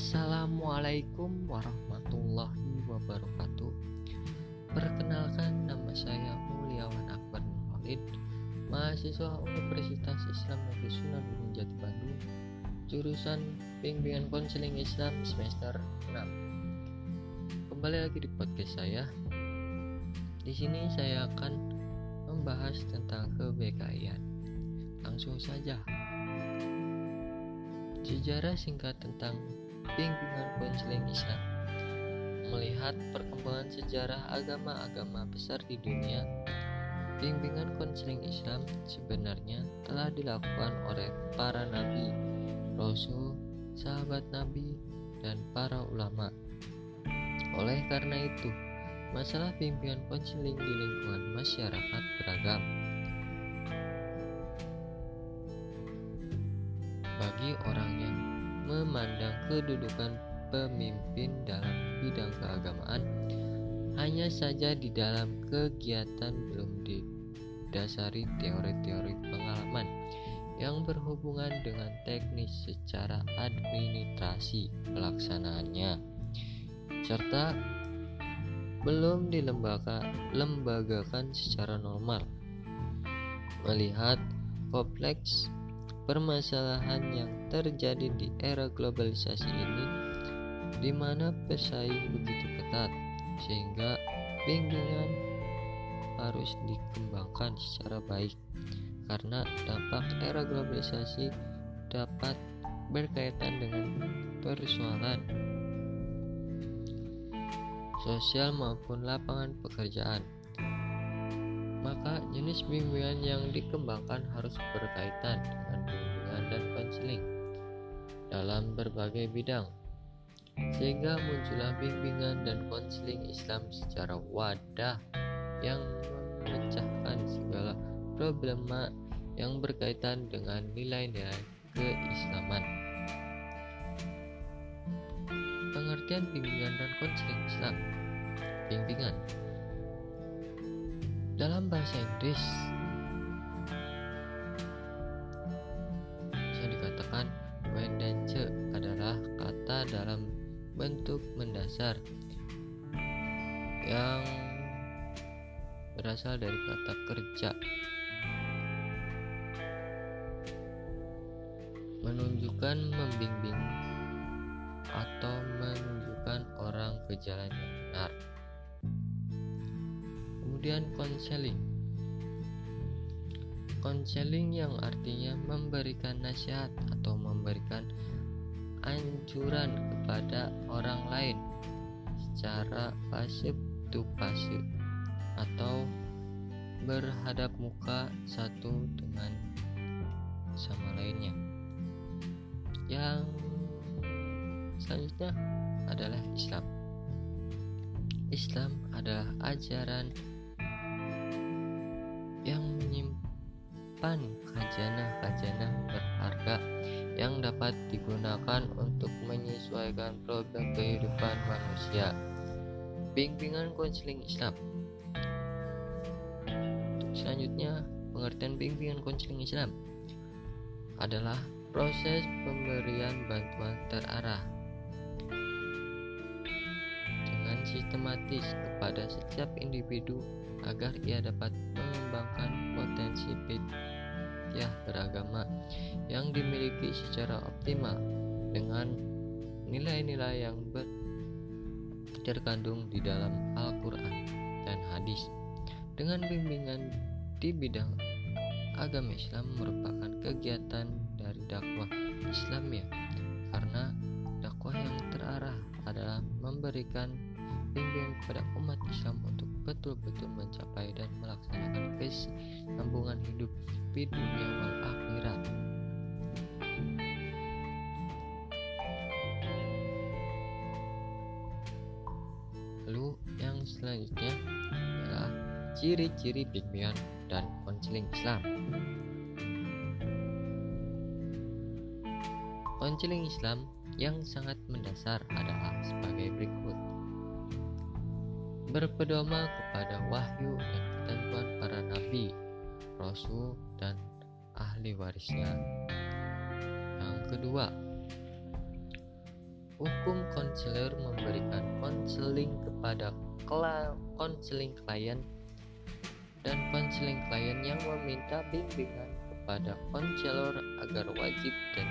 Assalamualaikum warahmatullahi wabarakatuh. Perkenalkan nama saya Mulyawan Akbar Maulid, mahasiswa Universitas Islam Negeri Sunan Gunung Jati Bandung, jurusan Bimbingan Konseling Islam semester 6. Kembali lagi di podcast saya. Di sini saya akan membahas tentang kebekaian. Langsung saja. Sejarah singkat tentang bimbingan konseling Islam melihat perkembangan sejarah agama-agama besar di dunia bimbingan konseling Islam sebenarnya telah dilakukan oleh para nabi, rasul, sahabat nabi, dan para ulama. Oleh karena itu, masalah bimbingan konseling di lingkungan masyarakat beragam. Bagi orang yang memandang kedudukan pemimpin dalam bidang keagamaan hanya saja di dalam kegiatan belum didasari teori-teori pengalaman yang berhubungan dengan teknis secara administrasi pelaksanaannya serta belum dilembagakan secara normal. Melihat kompleks permasalahan yang terjadi di era globalisasi ini di mana pesaing begitu ketat sehingga bimbingan harus dikembangkan secara baik. Karena dampak era globalisasi dapat berkaitan dengan persoalan sosial maupun lapangan pekerjaan. Maka jenis bimbingan yang dikembangkan harus berkaitan dengan bimbingan dan konseling dalam berbagai bidang sehingga muncullah bimbingan dan konseling Islam secara wadah yang memecahkan segala problema yang berkaitan dengan nilai-nilai keislaman. Pengertian bimbingan dan konseling Islam. Bimbingan dalam bahasa Inggris berasal dari kata kerja menunjukkan membimbing atau menunjukkan orang ke jalan yang benar Kemudian konseling. Konseling yang artinya memberikan nasihat atau memberikan anjuran kepada orang lain secara pasif to pasif atau berhadap muka satu dengan sama lainnya. Yang selanjutnya adalah Islam. Islam adalah ajaran yang menyimpan khazanah-khazanah berharga yang dapat digunakan untuk menyesuaikan problem kehidupan manusia. Bimbingan konseling Islam. Selanjutnya, pengertian bimbingan konseling Islam adalah proses pemberian bantuan terarah dengan sistematis kepada setiap individu agar ia dapat mengembangkan potensi ya beragama yang dimiliki secara optimal dengan nilai-nilai yang ber terkandung di dalam Al-Quran dan hadis. Dengan bimbingan di bidang agama Islam merupakan kegiatan dari dakwah Islam ya karena dakwah yang terarah adalah memberikan bimbingan kepada umat Islam untuk betul-betul mencapai dan melaksanakan kesinambungan hidup di dunia wal akhirat. Lalu yang selanjutnya adalah ciri-ciri bimbingan dan konseling Islam. Konseling Islam yang sangat mendasar adalah sebagai berikut berpedoman kepada wahyu dan ketentuan para nabi, rasul, dan ahli warisnya. Yang kedua, hukum konselor memberikan konseling kepada konseling klien dan konseling klien yang meminta bimbingan kepada konselor agar wajib dan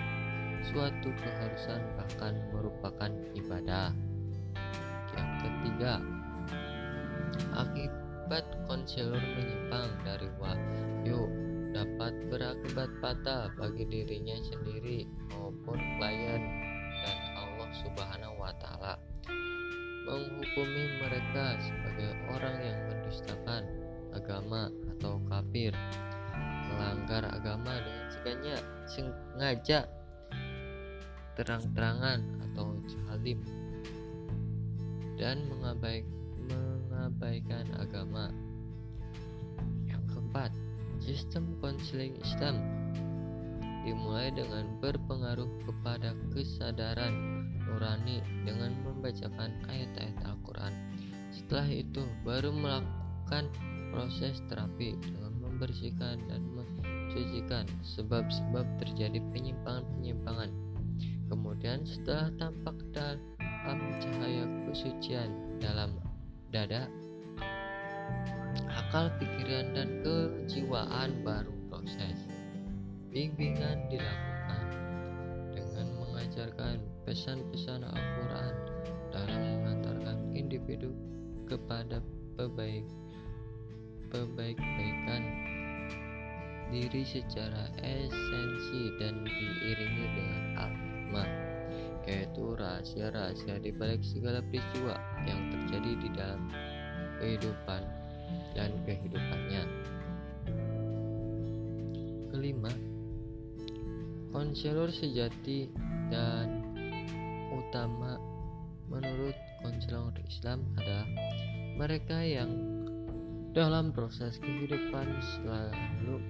suatu keharusan bahkan merupakan ibadah. Yang ketiga, akibat konselor menyimpang dari wahyu dapat berakibat patah bagi dirinya sendiri maupun klien dan Allah Subhanahu wa taala menghukumi mereka sebagai orang yang mendustakan agama atau kafir melanggar agama dengan sengaja sengaja terang-terangan atau jalim dan mengabaik, mengabaikan agama yang keempat Sistem konseling Islam dimulai dengan berpengaruh kepada kesadaran nurani dengan membacakan ayat-ayat Al-Quran. Setelah itu, baru melakukan proses terapi dengan membersihkan dan mencucikan sebab-sebab terjadi penyimpangan-penyimpangan. Kemudian, setelah tampak dalam cahaya kesucian dalam dada, akal pikiran dan kejiwaan baru proses. Bimbingan dilakukan dengan mengajarkan pesan-pesan Al-Quran dalam mengantarkan individu kepada pebaik pebaik-baikan diri secara esensi dan diiringi dengan al-hikmah yaitu rahasia-rahasia di balik segala peristiwa yang terjadi di dalam kehidupan dan kehidupannya. Kelima, konselor sejati dan utama menurut konselor Islam adalah mereka yang dalam proses kehidupan selalu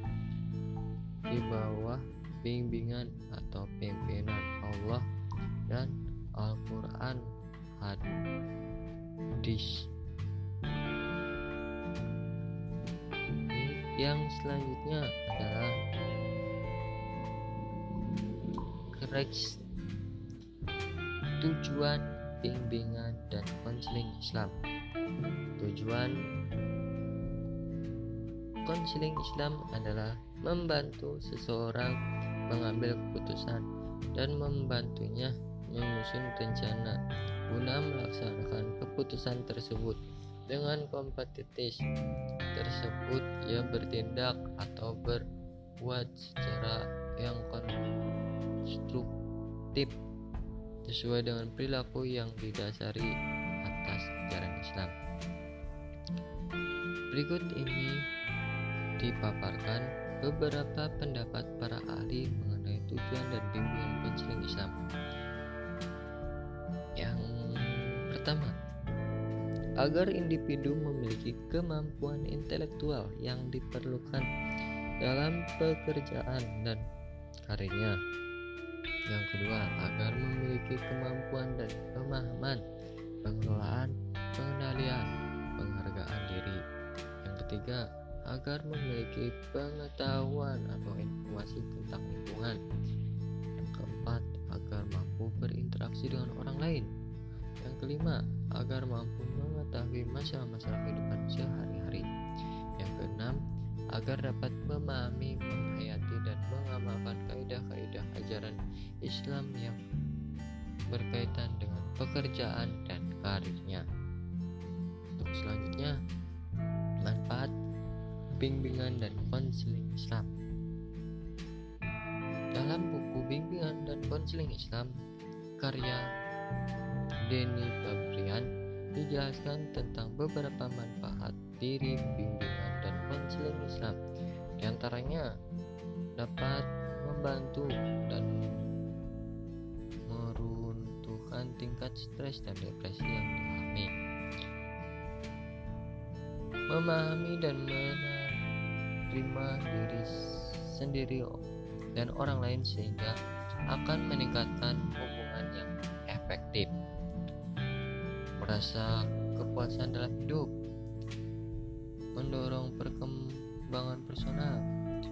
di bawah bimbingan atau pimpinan Allah dan Al-Quran hadis. Yang selanjutnya adalah kreks tujuan bimbingan dan konseling Islam. Tujuan konseling Islam adalah membantu seseorang mengambil keputusan dan membantunya menyusun rencana guna melaksanakan keputusan tersebut dengan kompetitif tersebut ia bertindak atau berbuat secara yang konstruktif sesuai dengan perilaku yang didasari atas ajaran Islam. Berikut ini dipaparkan beberapa pendapat para ahli mengenai tujuan dan bimbingan konseling Islam. Yang pertama, agar individu memiliki kemampuan intelektual yang diperlukan dalam pekerjaan dan karirnya. Yang kedua, agar memiliki kemampuan dan pemahaman pengelolaan, pengendalian, penghargaan diri. Yang ketiga, agar memiliki pengetahuan atau informasi tentang lingkungan. Yang keempat, agar mampu berinteraksi dengan orang lain. Yang kelima, agar mampu mengetahui masalah-masalah kehidupan sehari-hari. Yang keenam, agar dapat memahami, menghayati, dan mengamalkan kaidah-kaidah ajaran Islam yang berkaitan dengan pekerjaan dan karirnya. Untuk selanjutnya, manfaat bimbingan dan konseling Islam. Dalam buku bimbingan dan konseling Islam, karya Denny Fabrian dijelaskan tentang beberapa manfaat diri bimbingan dan konseling Islam. Di antaranya dapat membantu dan meruntuhkan tingkat stres dan depresi yang dialami. Memahami dan menerima diri sendiri dan orang lain sehingga akan meningkatkan hubungan yang efektif. Rasa kepuasan dalam hidup, mendorong perkembangan personal,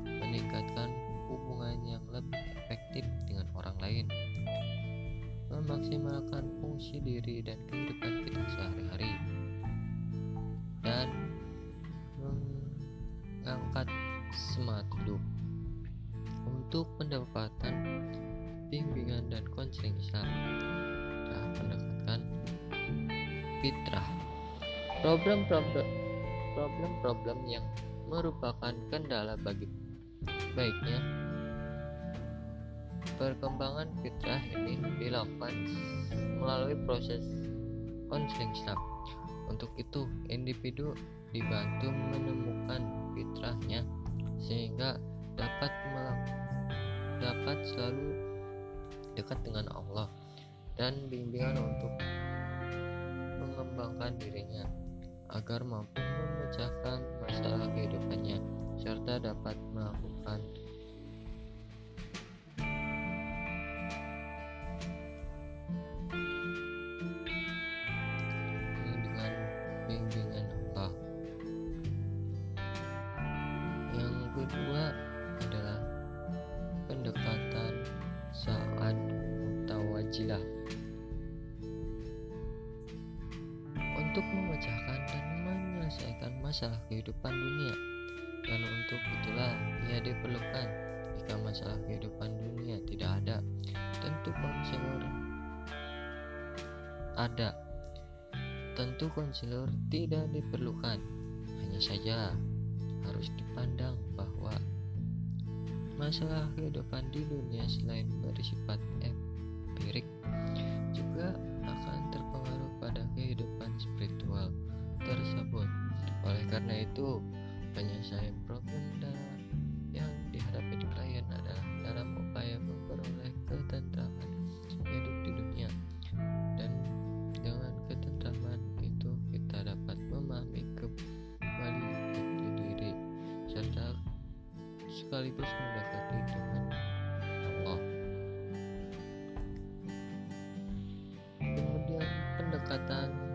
meningkatkan hubungan yang lebih efektif dengan orang lain, memaksimalkan fungsi diri dan kehidupan kita sehari-hari problem-problem problem-problem yang merupakan kendala bagi baiknya perkembangan fitrah ini dilakukan melalui proses konseling Islam. Untuk itu, individu dibantu menemukan fitrahnya sehingga dapat dapat selalu dekat dengan Allah dan bimbingan untuk mengembangkan dirinya agar mampu memecahkan masalah kehidupannya serta dapat melakukan dengan bimbingan Allah. Yang kedua adalah pendekatan saat mutawajilah untuk memecahkan masalah kehidupan dunia. Dan untuk itulah ia diperlukan. Jika masalah kehidupan dunia tidak ada tentu konselor ada. Tentu konselor tidak diperlukan. Hanya saja harus dipandang bahwa masalah kehidupan di dunia selain bersifat itu Penyelesaian problem yang dihadapi klien adalah dalam upaya memperoleh ketentraman hidup di dunia. Dan dengan ketentraman itu kita dapat memahami kembali jati diri serta sekaligus mendekati dengan Allah. Kemudian pendekatan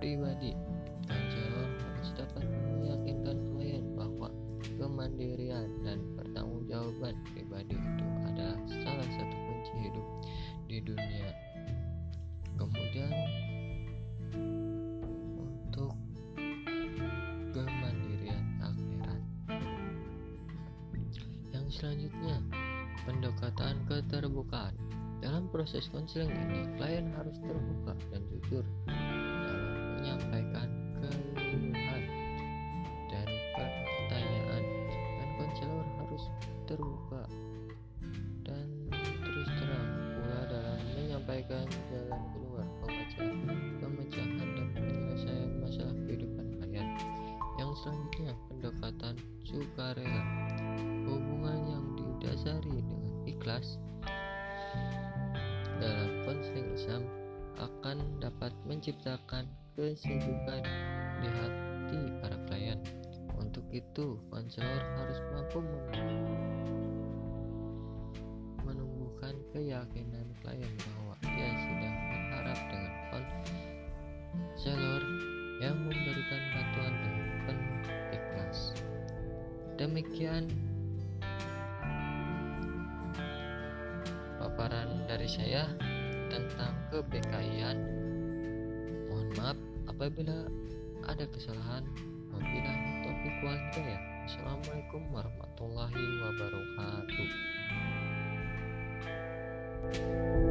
pribadi. Konselor harus dapat meyakinkan klien bahwa kemandirian dan pertanggungjawaban pribadi itu adalah salah satu kunci hidup di dunia. Kemudian untuk kemandirian akhirat. Yang selanjutnya pendekatan keterbukaan. Dalam proses konseling ini klien harus terbuka dan jujur dalam menyampaikan keluhan dan pertanyaan dan konselor harus terbuka menyampaikan jalan keluar pemecahan, pemecahan dan penyelesaian masalah kehidupan kalian. Yang selanjutnya, pendekatan sukarela. Hubungan yang didasari dengan ikhlas dalam konseling Islam akan dapat menciptakan kesejukan di hati para klien. Untuk itu, konselor harus mampu menumbuhkan keyakinan klien bahwa dia sedang berharap dengan konselor yang memberikan bantuan dengan penuh ikhlas. Demikian paparan dari saya tentang kebekaian apabila ada kesalahan wabillahi taufiq wal ya. assalamualaikum warahmatullahi wabarakatuh thank you